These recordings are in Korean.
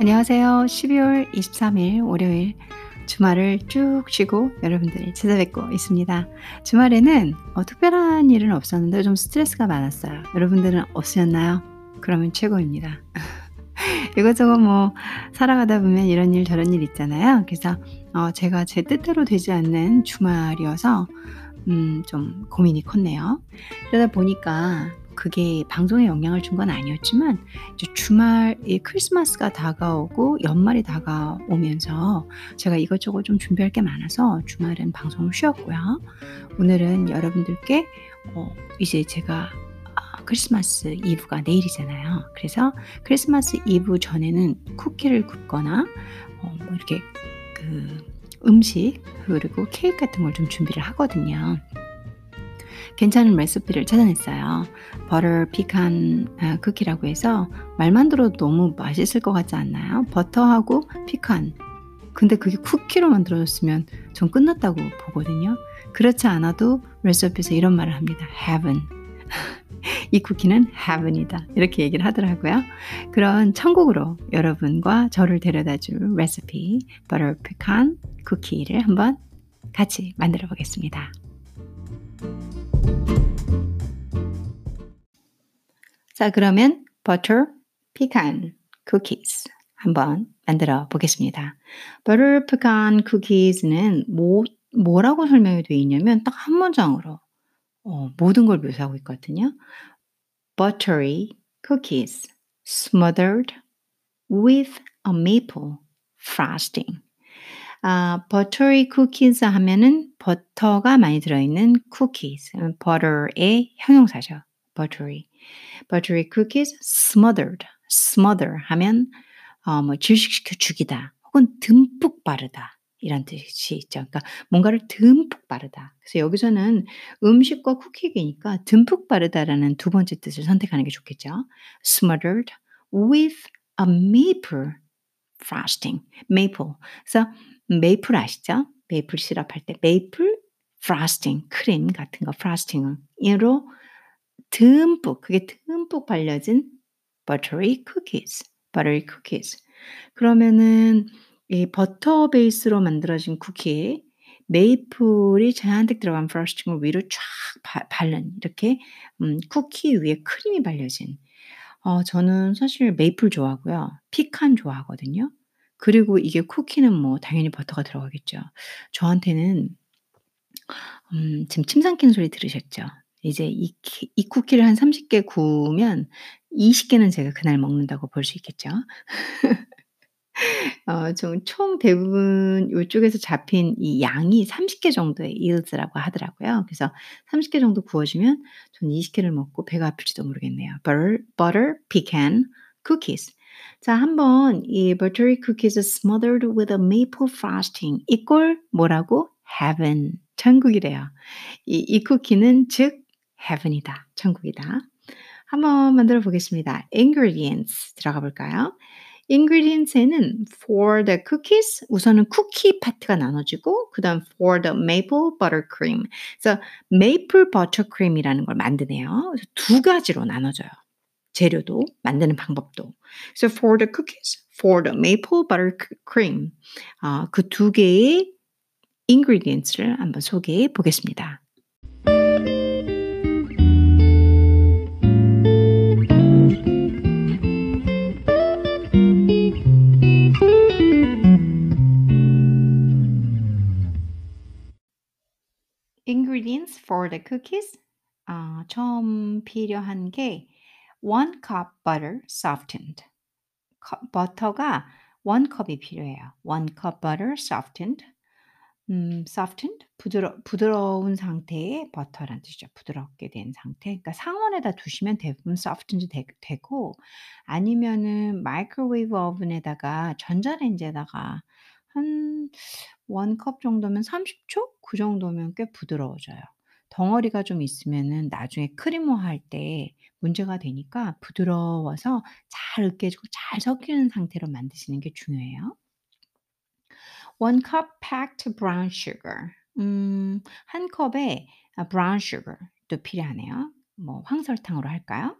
안녕하세요. 12월 23일 월요일 주말을 쭉 쉬고 여러분들 찾아뵙고 있습니다. 주말에는 어, 특별한 일은 없었는데 좀 스트레스가 많았어요. 여러분들은 없으셨나요? 그러면 최고입니다. 이것저것 뭐 살아가다 보면 이런 일 저런 일 있잖아요. 그래서 어, 제가 제 뜻대로 되지 않는 주말이어서 음, 좀 고민이 컸네요. 그러다 보니까 그게 방송에 영향을 준 건 아니었지만 주말 이 크리스마스가 다가오고 연말이 다가오면서 제가 이것저것 좀 준비할 게 많아서 주말은 방송을 쉬었고요. 오늘은 여러분들께 어, 이제 제가 아, 크리스마스 이브가 내일이잖아요. 그래서 크리스마스 이브 전에는 쿠키를 굽거나 어, 뭐 이렇게 그 음식 그리고 케이크 같은 걸 좀 준비를 하거든요. 괜찮은 레시피를 찾아냈어요. 버터 피칸 아, 쿠키라고 해서 말만 들어도 너무 맛있을 것 같지 않나요? 버터하고 피칸. 근데 그게 쿠키로 만들어졌으면 전 끝났다고 보거든요. 그렇지 않아도 레시피에서 이런 말을 합니다. heaven. 이 쿠키는 heaven이다. 이렇게 얘기를 하더라고요. 그런 천국으로 여러분과 저를 데려다 줄 레시피 버터 피칸 쿠키를 한번 같이 만들어 보겠습니다. 자, 그러면 butter pecan cookies 한번 만들어 보겠습니다. butter pecan cookies는 뭐, 뭐라고 설명이 되어 있냐면 딱 한 문장으로 어, 모든 걸 묘사하고 있거든요. buttery cookies smothered with a maple frosting. 아, buttery cookies 하면은 버터가 많이 들어있는 cookies, butter의 형용사죠. buttery. Buttery cookies smothered. smother 하면 어, 뭐 질식시켜 죽이다 혹은 듬뿍 바르다 이런 뜻이 있죠. 그러니까 뭔가를 듬뿍 바르다. 그래서 여기서는 음식과 쿠키이니까 듬뿍 바르다라는 두 번째 뜻을 선택하는 게 좋겠죠. smothered with a maple frosting. maple. 그래서 메이플 아시죠? 메이플 시럽 할 때 메이플 frosting 크림 같은 거 frosting으로 듬뿍 그게 듬뿍 발려진 buttery cookies, buttery cookies. 그러면은 이 버터 베이스로 만들어진 쿠키에 메이플이 잔뜩 들어간 frosting을 위로 쫙 바, 바른 이렇게 음, 쿠키 위에 크림이 발려진. 어, 저는 사실 메이플 좋아하고요, 피칸 좋아하거든요. 그리고 이게 쿠키는 뭐 당연히 버터가 들어가겠죠. 저한테는 음, 지금 침 삼키는 소리 들으셨죠? 이제 이, 이 쿠키를 한 30개 구우면 20개는 제가 그날 먹는다고 볼 수 있겠죠. 어, 총 대부분 이쪽에서 잡힌 이 양이 30개 정도의 yield라고 하더라고요. 그래서 30개 정도 구워주면 저는 20개를 먹고 배가 아플지도 모르겠네요. butter, butter pecan cookies. 자, 한번 이 buttery cookies smothered with a maple frosting 이꼴 뭐라고? heaven. 천국이래요. 이, 이 쿠키는 즉 heaven이다. 천국이다. 한번 만들어 보겠습니다. ingredients 들어가 볼까요? ingredients에는 for the cookies 우선은 쿠키 파트가 나눠지고 그 다음 for the maple butter cream 그래서 butter cream이라는 걸 만드네요. 두 가지로 나눠져요. 재료도 만드는 방법도. So for the cookies, for the maple butter cream 어, 그 두 개의 ingredients를 한번 소개해 보겠습니다. Ingredients for the cookies. 어, 처음 필요한 게 one cup butter softened. 버터가 one cup이 필요해요. one cup butter softened. 음, softened 부드러 부드러운 상태의 버터란 뜻이죠. 부드럽게 된 상태. 그러니까 상온에다 두시면 대부분 softened 되, 되고 아니면은 마이크로웨이브 오븐에다가 전자레인지에다가 한 1컵 정도면 30초? 그 정도면 꽤 부드러워져요. 덩어리가 좀 있으면은 나중에 크리머할 때 문제가 되니까 부드러워서 잘 으깨지고 잘 섞이는 상태로 만드시는 게 중요해요. 1 cup packed brown sugar. 음, 한 컵에 brown sugar도 필요하네요. 뭐 황설탕으로 할까요?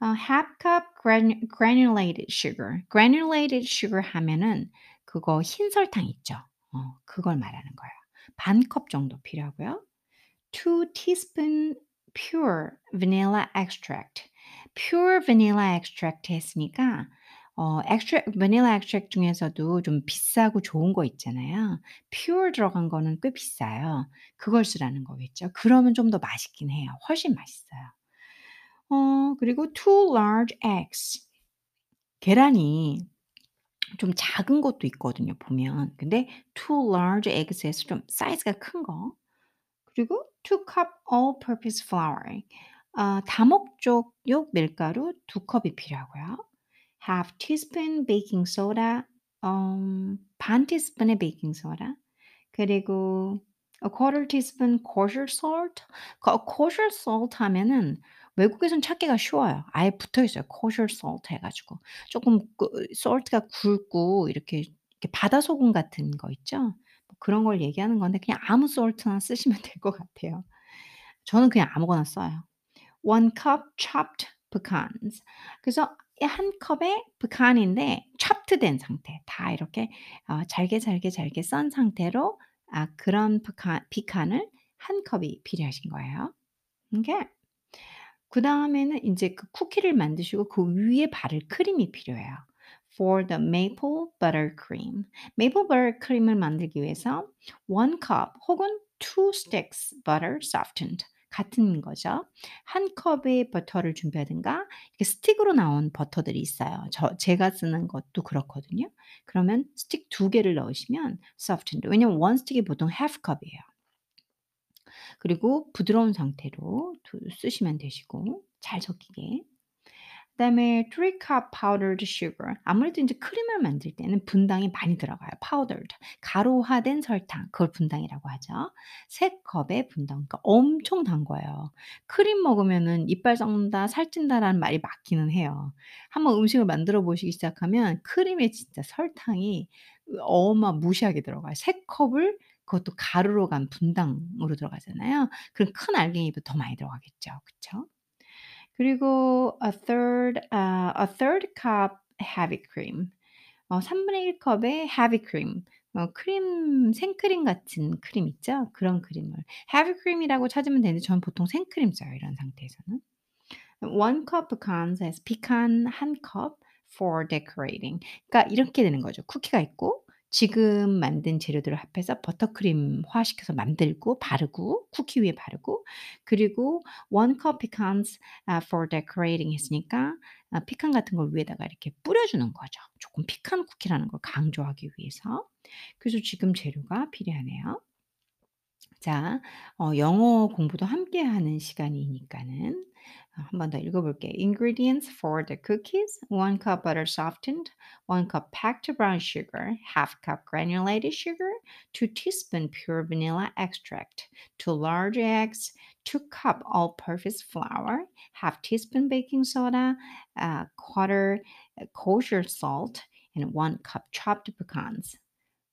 어, half cup gran, granulated sugar. granulated sugar 하면은 그거 흰 설탕 있죠. 어, 그걸 말하는 거예요. 반 컵 정도 필요하고요. 2 teaspoon pure vanilla extract. pure vanilla extract 했으니까 어, vanilla extract 중에서도 좀 비싸고 좋은 거 있잖아요. pure 들어간 거는 꽤 비싸요. 그걸 쓰라는 거겠죠. 그러면 좀 더 맛있긴 해요. 훨씬 맛있어요. 어, 그리고 two large eggs. 계란이 좀 작은 것도 있거든요, 보면. 근데 two large eggs에서 좀 사이즈가 큰 거. 그리고 two cup all-purpose flour. 어, 다목적육 밀가루 두 컵이 필요하고요. half teaspoon baking soda, 음, 반 티스푼의 베이킹 소다. 그리고 a quarter teaspoon kosher salt. kosher salt 하면은 외국에선 찾기가 쉬워요. 아예 붙어 있어요. kosher salt 해가지고 조금 그 salt가 굵고 이렇게, 이렇게 바다 소금 같은 거 있죠. 뭐 그런 걸 얘기하는 건데 그냥 아무 salt나 쓰시면 될 것 같아요. 저는 그냥 아무거나 써요. One cup chopped pecans. 그래서 한 컵에 pecan인데 chopped 된 상태. 다 이렇게 어, 잘게 잘게 잘게 썬 상태로 아, 그런 pecan, 피칸을 한 컵이 필요하신 거예요. 오케이. 그 다음에는 이제 그 쿠키를 만드시고 그 위에 바를 크림이 필요해요. For the maple butter cream. maple butter cream을 만들기 위해서 one cup 혹은 two sticks butter softened. 같은 거죠. 한 컵의 버터를 준비하든가 이렇게 스틱으로 나온 버터들이 있어요. 저 제가 쓰는 것도 그렇거든요. 그러면 스틱 두 개를 넣으시면 softened. 왜냐면 원 스틱이 보통 half 컵이에요. 그리고 부드러운 상태로 쓰시면 되시고 잘 섞이게. 그다음에 3 cup powdered sugar. 아무래도 이제 크림을 만들 때는 분당이 많이 들어가요. powdered. 가루화된 설탕. 그걸 분당이라고 하죠. 3 컵의 분당. 그러니까 엄청 단 거예요. 크림 먹으면은 이빨 썩는다, 살찐다라는 말이 맞기는 해요. 한번 음식을 만들어 보시기 시작하면 크림에 진짜 설탕이 어마 무시하게 들어가요. 3 컵을 그것도 가루로 간 분당으로 들어가잖아요. 그럼 큰 알갱이보다 더 많이 들어가겠죠. 그쵸? 그리고 a third, 아 a third cup heavy cream. 어 3분의 1 컵의 heavy cream. 어 크림 생크림 같은 크림 있죠? 그런 크림을 heavy cream이라고 찾으면 되는데 저는 보통 생크림 써요, 이런 상태에서는. 1 cup pecans as pecan 1 cup for decorating. 그러니까 이렇게 되는 거죠. 쿠키가 있고 지금 만든 재료들을 합해서 버터크림화 시켜서 만들고 바르고 쿠키 위에 바르고 그리고 one cup pecans 아 for decorating 했으니까 아 피칸 같은 걸 위에다가 이렇게 뿌려 주는 거죠. 조금 피칸 쿠키라는 걸 강조하기 위해서. 그래서 지금 재료가 필요하네요. 자, 어 영어 공부도 함께 하는 시간이니까는 한번 더 읽어볼게요. Ingredients for the cookies: 1 cup butter softened, 1 cup packed brown sugar, half cup granulated sugar, 2 teaspoon pure vanilla extract, 2 large eggs, 2 cup all-purpose flour, half teaspoon baking soda, a quarter kosher salt, and 1 cup chopped pecans.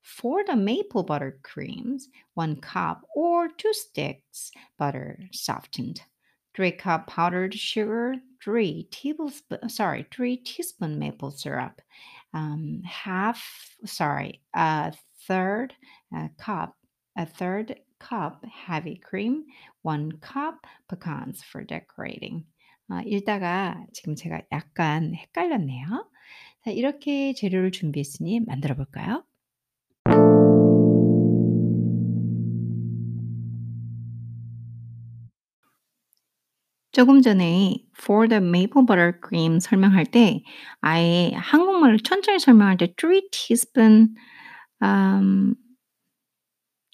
For the maple butter creams, 1 cup or 2 sticks butter softened. 3 cup powdered sugar, 3 tablespoon, sorry, 3 teaspoon maple syrup, um, half, sorry, a third a cup, a third cup heavy cream, 1 cup pecans for decorating. 아, 읽다가 지금 제가 약간 헷갈렸네요. 자, 이렇게 재료를 준비했으니 만들어 볼까요? 조금 전에 for the maple butter cream 설명할 때 아예 한국말로 천천히 설명할 때3 teaspoon um,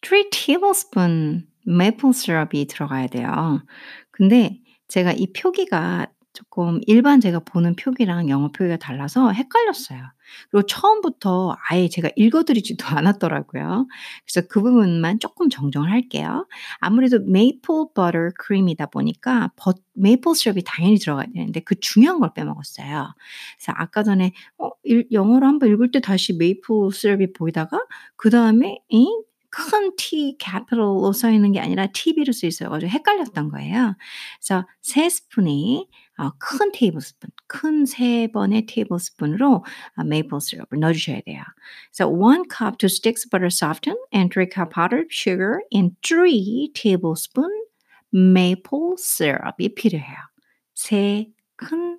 3 tablespoon maple syrup이 들어가야 돼요. 근데 제가 이 표기가 조금 일반 제가 보는 표기랑 영어 표기가 달라서 헷갈렸어요. 그리고 처음부터 아예 제가 읽어 드리지도 않았더라고요. 그래서 그 부분만 조금 정정을 할게요. 아무래도 메이플 버터 크림이다 보니까 버 메이플 시럽이 당연히 들어가야 되는데 그 중요한 걸 빼먹었어요. 그래서 아까 전에 어 일 영어로 한번 읽을 때 다시 메이플 시럽이 보이다가 그 다음에 잉? 큰 T capital로 써 있는 게 아니라 TB로 써 있어 가지고 헷갈렸던 거예요. 그래서 3 스푼이 어, 큰 테이블 스푼, 큰 세 번의 테이블 스푼으로 어, 메이플 시럽을 넣어주셔야 돼요. So one cup to sticks butter soften and three cup powdered sugar and three tablespoon maple syrup이 필요해요. 세 큰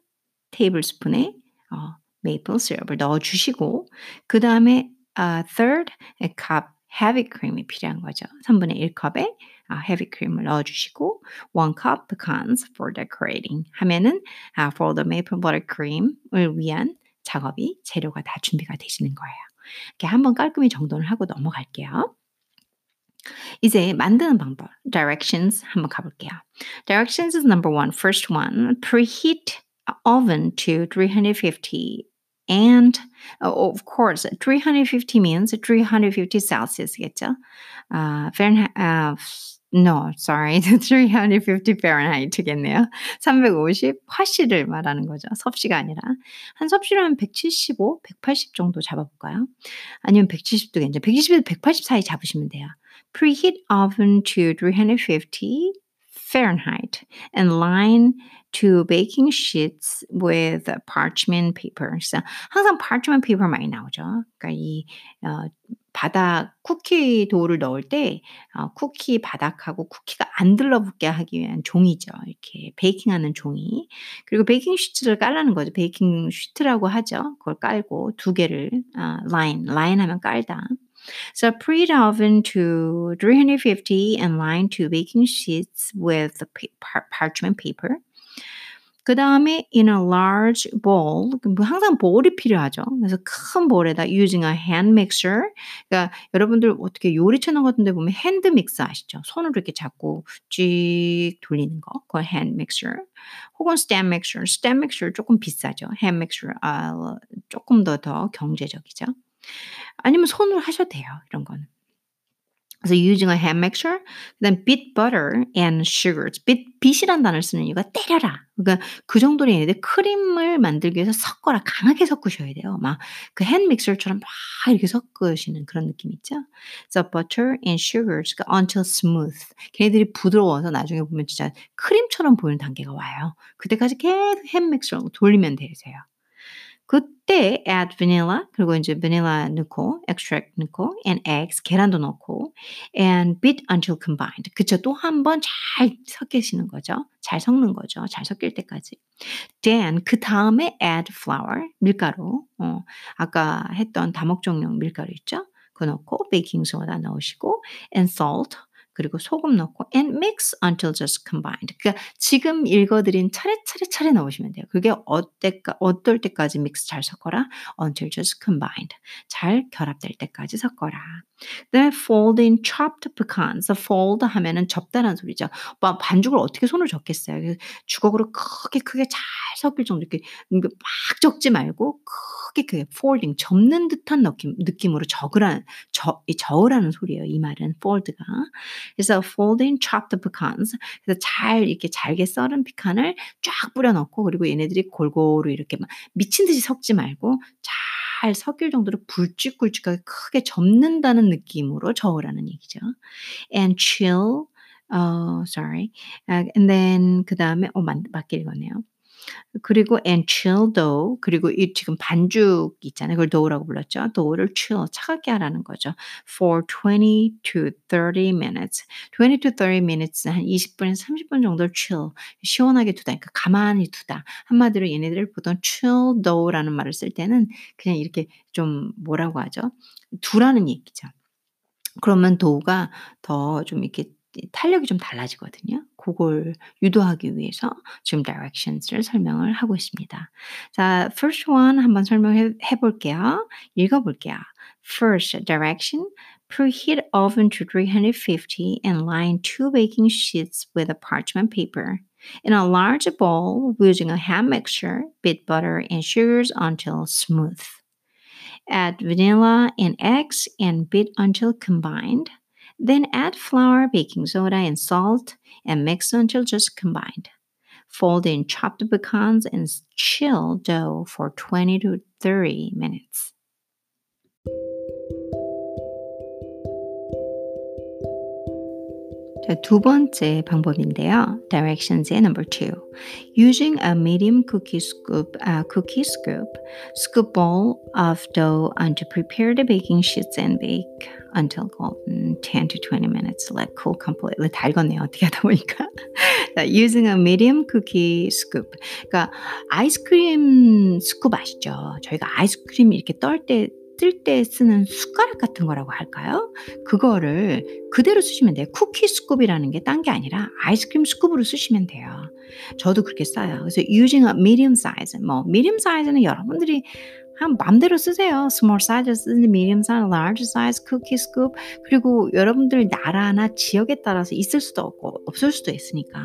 테이블 스푼의 어, 메이플 시럽을 넣어주시고 그 다음에 uh, third cup heavy cream이 필요한 거죠. 3분의 1컵에 uh, heavy cream을 넣어주시고 one cup pecans for decorating 하면은 uh, for the maple butter cream을 위한 작업이 재료가 다 준비가 되시는 거예요. 이렇게 한번 깔끔히 정돈을 하고 넘어갈게요. 이제 만드는 방법, directions 한번 가볼게요. Directions is number one. First one, preheat oven to 350 and oh, of course 350 means 350 Celsius겠죠. Uh, Fahrenheit, uh, no, sorry, 350 Fahrenheit겠네요. 350 화씨를 말하는 거죠. 섭씨가 아니라 한 섭씨로 한 175, 180 정도 잡아볼까요? 아니면 170도 괜찮아요. 170에서 180 사이 잡으시면 돼요. Preheat oven to 350 Fahrenheit and line two baking sheets with parchment paper. 그래서 항상 parchment paper 많이 나오죠. 그러니까 이 어, 바닥 쿠키 도우를 넣을 때 어, 쿠키 바닥하고 쿠키가 안 들러붙게 하기 위한 종이죠. 이렇게 베이킹하는 종이. 그리고 베이킹 시트를 깔라는 거죠. 베이킹 시트라고 하죠. 그걸 깔고 두 개를 어, line, line 하면 깔다. So preheat oven to 350 and line two baking sheets with parchment paper. 그 다음에 in a large bowl, 항상 볼이 필요하죠. 그래서 큰 볼에다 using a hand mixer. 그러니까 여러분들 어떻게 요리 채널 같은 데 보면 핸드 믹서 아시죠? 손으로 이렇게 잡고 쥐 돌리는 거. 그걸 hand mixer. 혹은 stand mixer. stand mixer 조금 비싸죠. hand mixer 아, 조금 더 더 경제적이죠. 아니면 손으로 하셔도 돼요. 이런 거는. 그래서 using a hand mixer, 그다음 beat butter and sugars. beat, beat이란 단어를 쓰는 이유가 때려라. 그러니까 그 정도로 얘네들 크림을 만들기 위해서 섞어라. 강하게 섞으셔야 돼요. 막 그 hand mixer처럼 막 이렇게 섞으시는 그런 느낌 있죠? So butter and sugars until smooth. 걔네들이 부드러워서 나중에 보면 진짜 크림처럼 보이는 단계가 와요. 그때까지 계속 hand mixer로 돌리면 되세요. 그때 add vanilla 그리고 이제 vanilla 넣고 extract 넣고 and eggs 계란도 넣고 and beat until combined. 그쵸? 또 한 번 잘 섞이시는 거죠. 잘 섞는 거죠. 잘 섞일 때까지. Then 그 다음에 add flour 밀가루. 어, 아까 했던 다목적용 밀가루 있죠? 그거 넣고 베이킹 소다 넣으시고 and salt 그리고 소금 넣고 and mix until just combined. 그러니까 지금 읽어드린 차례차례 차례 넣으시면 돼요. 그게 어때까, 어떨 때까지 믹스 잘 섞어라? until just combined. 잘 결합될 때까지 섞어라. 그다음에 fold in chopped pecans. fold 하면은 접다라는 소리죠. 뭐 반죽을 어떻게 손으로 접겠어요. 주걱으로 크게 크게 잘 섞일 정도 이렇게 막 적지 말고 크게 크게 folding 접는 듯한 느낌, 느낌으로 적으라는 저, 저으라는 소리예요. 이 말은 fold가. 그래서 fold in chopped pecans. 그래서 잘 이렇게 잘게 썰은 피칸을 쫙 뿌려 넣고 그리고 얘네들이 골고루 이렇게 막 미친 듯이 섞지 말고 잘 섞일 정도로 굵직굵직하게 크게 접는다는 느낌으로 저으라는 얘기죠. And chill 어, sorry. Uh, and then 그 다음에 어 맞, 맞게 읽었네요. 그리고 and chill dough 그리고 이 지금 반죽 있잖아요. 그걸 dough라고 불렀죠. dough를 chill 차갑게 하라는 거죠. for 20 to 30 minutes. 20 to 30 minutes 한 20분에서 30분 정도 chill 시원하게 두다. 그러니까 가만히 두다. 한마디로 얘네들을 보통 chill dough라는 말을 쓸 때는 그냥 이렇게 좀 뭐라고 하죠? 두라는 얘기죠. 그러면 도우가 더 좀 이렇게 탄력이 좀 달라지거든요. 그걸 유도하기 위해서 지금 directions를 설명을 하고 있습니다. 자, first one 한번 설명해 볼게요. 읽어 볼게요. First direction preheat oven to 350 and line two baking sheets with a parchment paper. In a large bowl, using a hand mixture, beat butter and sugars until smooth. Add vanilla and eggs and beat until combined. Then add flour, baking soda, and salt and mix until just combined. Fold in chopped pecans and chill dough for 20 to 30 minutes. 자, 두 번째 방법인데요. Directions의 number two. Using a medium cookie scoop, uh, cookie scoop, scoop bowl of dough onto prepared baking sheets and bake Until golden 10 to 20 minutes. Let cool completely. 다 읽었네요. 어떻게 하다 보니까. Using a medium cookie scoop. 그러니까 아이스크림 스쿱 아시죠? 저희가 아이스크림 이렇게 떨때 쓸때 쓰는 숟가락 같은 거라고 할까요? 그거를 그대로 쓰시면 돼요. 쿠키 스쿱이라는 게 딴 게 아니라 아이스크림 스쿱으로 쓰시면 돼요. 저도 그렇게 써요. 그래서 using a medium size, 뭐 medium size는 여러분들이 한 마음대로 쓰세요. small size medium size, large size, cookie scoop. 그리고 여러분들 나라나 지역에 따라서 있을 수도 없고 없을 수도 있으니까.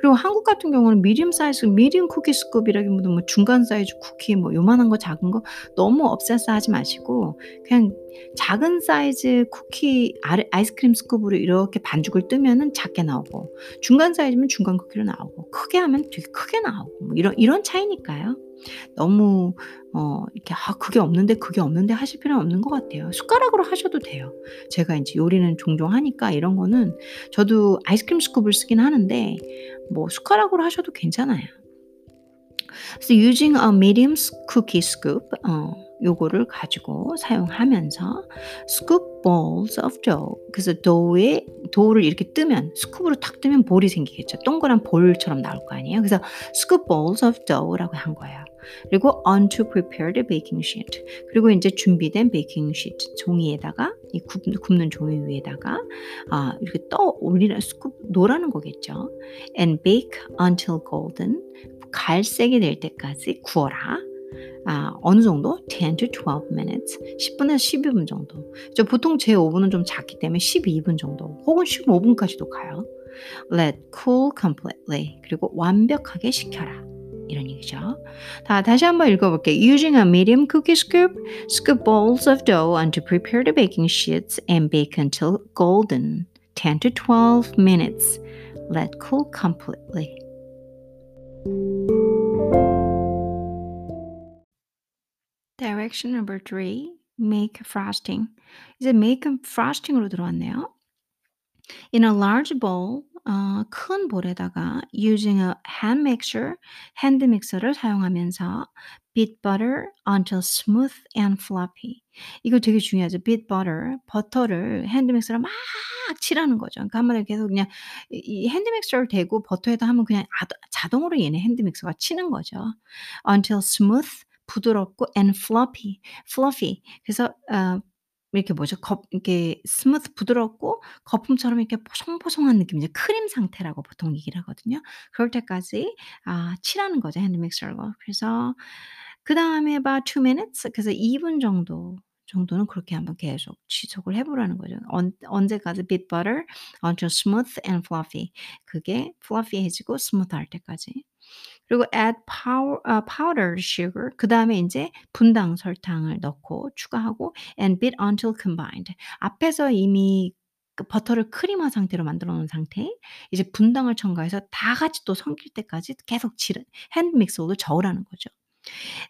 그리고 한국 같은 경우는 medium size, medium cookie scoop이라기보다 뭐 중간 사이즈 쿠키 뭐 요만한 거 작은 거 너무 obsess하지 마시고 그냥 작은 사이즈 쿠키 아이스크림 scoop으로 이렇게 반죽을 뜨면은 작게 나오고 중간 사이즈면 중간 쿠키로 나오고 크게 하면 되게 크게 나오고 뭐 이런 이런 차이니까요. 너무 어 이렇게 '아 그게 없는데, 그게 없는데.' 하실 필요는 없는 것 같아요. 숟가락으로 하셔도 돼요. 제가 인제 요리는 종종 하니까 이런 거는 저도 아이스크림 스쿱을 쓰긴 하는데 뭐 숟가락으로 하셔도 괜찮아요. So using a medium cookie scoop 어 요거를 가지고 사용하면서 scoop balls of dough 그래서 도우에 도우를 이렇게 뜨면 스쿱으로 탁 뜨면 볼이 생기겠죠. 동그란 볼처럼 나올 거 아니에요. 그래서 scoop balls of dough라고 한 거예요. 그리고 onto prepared baking sheet. 그리고 이제 준비된 베이킹 시트 종이에다가 이 굽, 굽는 종이 위에다가 아, 이렇게 떠 올리는 스쿱 노라는 거겠죠. And bake until golden. 갈색이 될 때까지 구워라. 아, 어느 정도? 10 to 12 minutes. 10분에서 12분 정도. 저 보통 제 오븐은 좀 작기 때문에 12분 정도. 혹은 15분까지도 가요. Let cool completely. 그리고 완벽하게 식혀라. 이런 얘기죠. 다, 다시 한번 읽어볼게요. Using a medium cookie scoop, scoop balls of dough onto prepared baking sheets and bake until golden. 10 to 12 minutes. Let cool completely. Direction number three, make frosting. 이제 make frosting으로 들어왔네요. In a large bowl, 어, 큰 볼에다가 using a hand mixer, 핸드 믹서를 사용하면서 beat butter until smooth and fluffy. 이거 되게 중요하죠. beat butter, 버터를 핸드 믹서로 막 칠하는 거죠. 그러니까 한마디로 계속 그냥 이 핸드 믹서를 대고 버터에다 하면 그냥 자동으로 얘네 핸드 믹서가 치는 거죠. until smooth 부드럽고 and fluffy, fluffy. 그래서 어, 이렇게 뭐죠? 거, 이렇게 smooth 부드럽고 거품처럼 이렇게 포송포송한 느낌이죠. 크림 상태라고 보통 얘기를 하거든요. 그럴 때까지 아, 칠하는 거죠. 핸드 믹서로. 그래서 그 다음에 about 2 minutes. 그래서 2분 정도 정도는 그렇게 한번 계속 지속을 해보라는 거죠. 언, 언제까지 beat butter until smooth and fluffy. 그게 fluffy해지고 smooth할 때까지. 그리고 add power, uh, powdered sugar. 그 다음에 이제 분당 설탕을 넣고 추가하고 and beat until combined. 앞에서 이미 그 버터를 크림화 상태로 만들어 놓은 상태 이제 분당을 첨가해서 다 같이 또 섞일 때까지 계속 지른 핸드 믹서로 저으라는 거죠.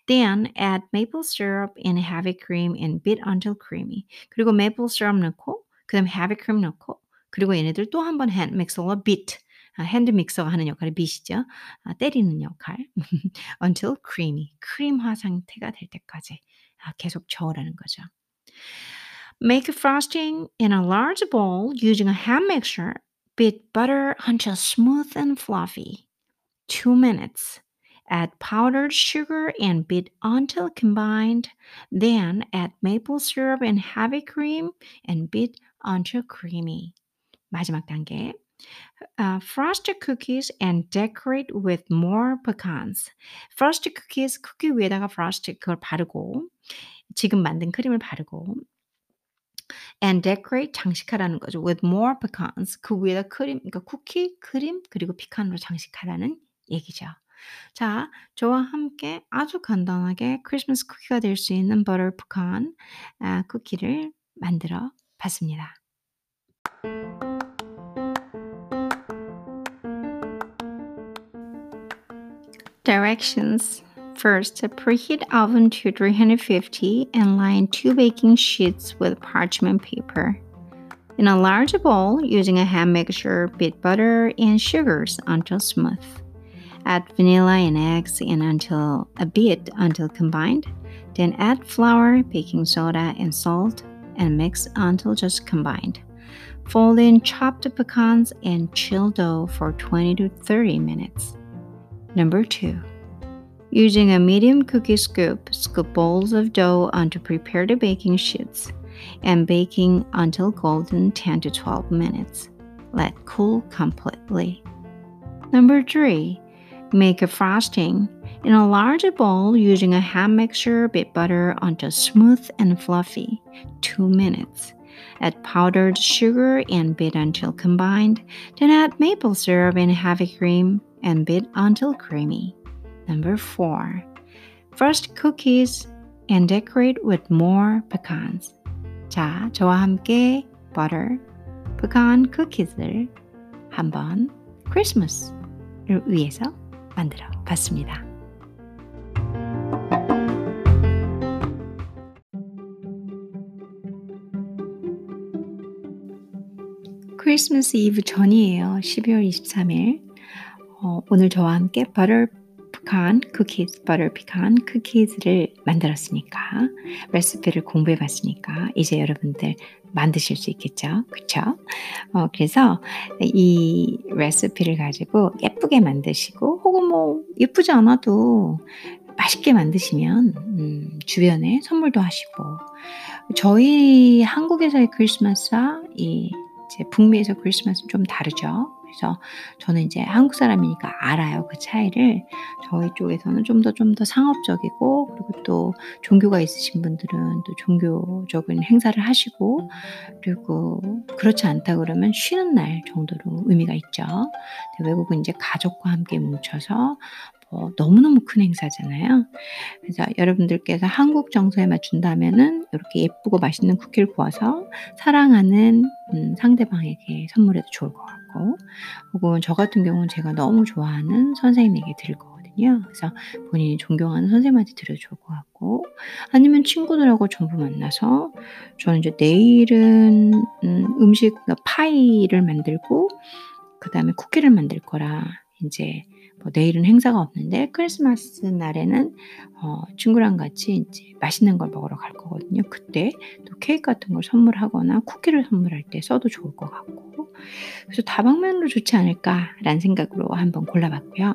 Then add maple syrup and heavy cream and beat until creamy. 그리고 maple syrup 넣고 그다음 heavy cream 넣고 그리고 얘네들 또 한번 핸드 믹서로 beat 아, 핸드 믹서가 하는 역할을 비시죠. 아, 때리는 역할. until creamy. 크림화 상태가 될 때까지 아, 계속 저으라는 거죠. Make frosting in a large bowl using a hand mixer. Beat butter until smooth and fluffy. Two minutes. Add powdered sugar and beat until combined. Then add maple syrup and heavy cream and beat until creamy. 마지막 단계. Uh, frosted cookies and decorate with more pecans. frosted cookies 쿠키 위에다가 frosted 그걸 바르고 지금 만든 크림을 바르고 and decorate 장식하라는 거죠. with more pecans 그 위에다 크림 그러니까 쿠키, 크림 그리고 피칸으로 장식하라는 얘기죠. 자, 저와 함께 아주 간단하게 크리스마스 쿠키가 될 수 있는 버터 피칸 아, 쿠키를 만들어 봤습니다. Directions. First, preheat oven to 350 and line two baking sheets with parchment paper. In a large bowl, using a hand mixture, beat butter and sugars until smooth. Add vanilla and eggs and until a bit until combined. Then add flour, baking soda, and salt and mix until just combined. Fold in chopped pecans and chill dough for 20 to 30 minutes. Number 2. Using a medium cookie scoop, scoop bowls of dough onto prepared baking sheets and baking until golden 10 to 12 minutes. Let cool completely. Number 3. Make a frosting. In a large bowl, using a hand mixture, beat butter until smooth and fluffy. 2 minutes. Add powdered sugar and beat until combined. Then add maple syrup and heavy cream and beat until creamy. Number 4. First cookies and decorate with more pecans. 자, 저와 함께 butter, pecan cookies를 한번 크리스마스를 위해서 만들어 봤습니다. 크리스마스 이브 전이에요. 12월 23일. 어, 오늘 저와 함께 버터 pecan cookies, butter pecan cookies를 만들었으니까 레시피를 공부해 봤으니까 이제 여러분들 만드실 수 있겠죠. 그쵸? 어, 그래서 이 레시피를 가지고 예쁘게 만드시고 혹은 뭐 예쁘지 않아도 맛있게 만드시면 음, 주변에 선물도 하시고 저희 한국에서의 크리스마스와 이 이제 북미에서 크리스마스는 좀 다르죠. 그래서 저는 이제 한국 사람이니까 알아요. 그 차이를. 저희 쪽에서는 좀 더 좀 더 상업적이고 그리고 또 종교가 있으신 분들은 또 종교적인 행사를 하시고 그리고 그렇지 않다 그러면 쉬는 날 정도로 의미가 있죠. 외국은 이제 가족과 함께 뭉쳐서 뭐 너무너무 큰 행사잖아요. 그래서 여러분들께서 한국 정서에 맞춘다면은 이렇게 예쁘고 맛있는 쿠키를 구워서 사랑하는 음, 상대방에게 선물해도 좋을 것 같고, 혹은 저 같은 경우는 제가 너무 좋아하는 선생님에게 드릴 거 거든요. 그래서 본인이 존경하는 선생님한테 드려도 좋을 것 같고, 아니면 친구들하고 전부 만나서 저는 이제 내일은 음, 음식 그러니까 파이를 만들고 그 다음에 쿠키를 만들 거라 이제 뭐 내일은 행사가 없는데 크리스마스 날에는 어, 친구랑 같이 이제 맛있는 걸 먹으러 갈 거거든요. 그때 또 케이크 같은 걸 선물하거나 쿠키를 선물할 때 써도 좋을 것 같고 그래서 다방면으로 좋지 않을까라는 생각으로 한번 골라봤고요.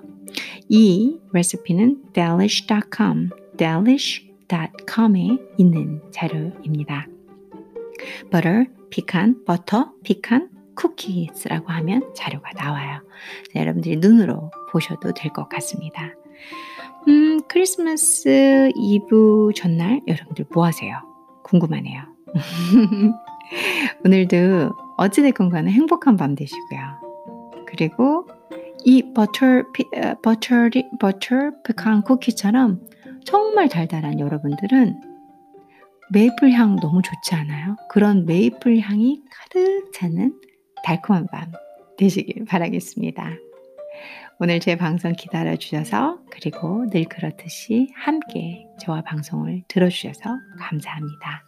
이 레시피는 delish.com, delish.com에 있는 자료입니다. butter, 피칸, 버터, 피칸, 쿠키스라고 하면 자료가 나와요. 여러분들이 눈으로 보셔도 될 것 같습니다. 음, 크리스마스 이브 전날 여러분들 뭐 하세요? 궁금하네요. 오늘도 어찌됐건 간에 행복한 밤 되시고요. 그리고 이 버터, 버터, 버터 페칸 쿠키처럼 정말 달달한 여러분들은 메이플 향 너무 좋지 않아요? 그런 메이플 향이 가득 차는 달콤한 밤 되시길 바라겠습니다. 오늘 제 방송 기다려주셔서 그리고 늘 그렇듯이 함께 저와 방송을 들어주셔서 감사합니다.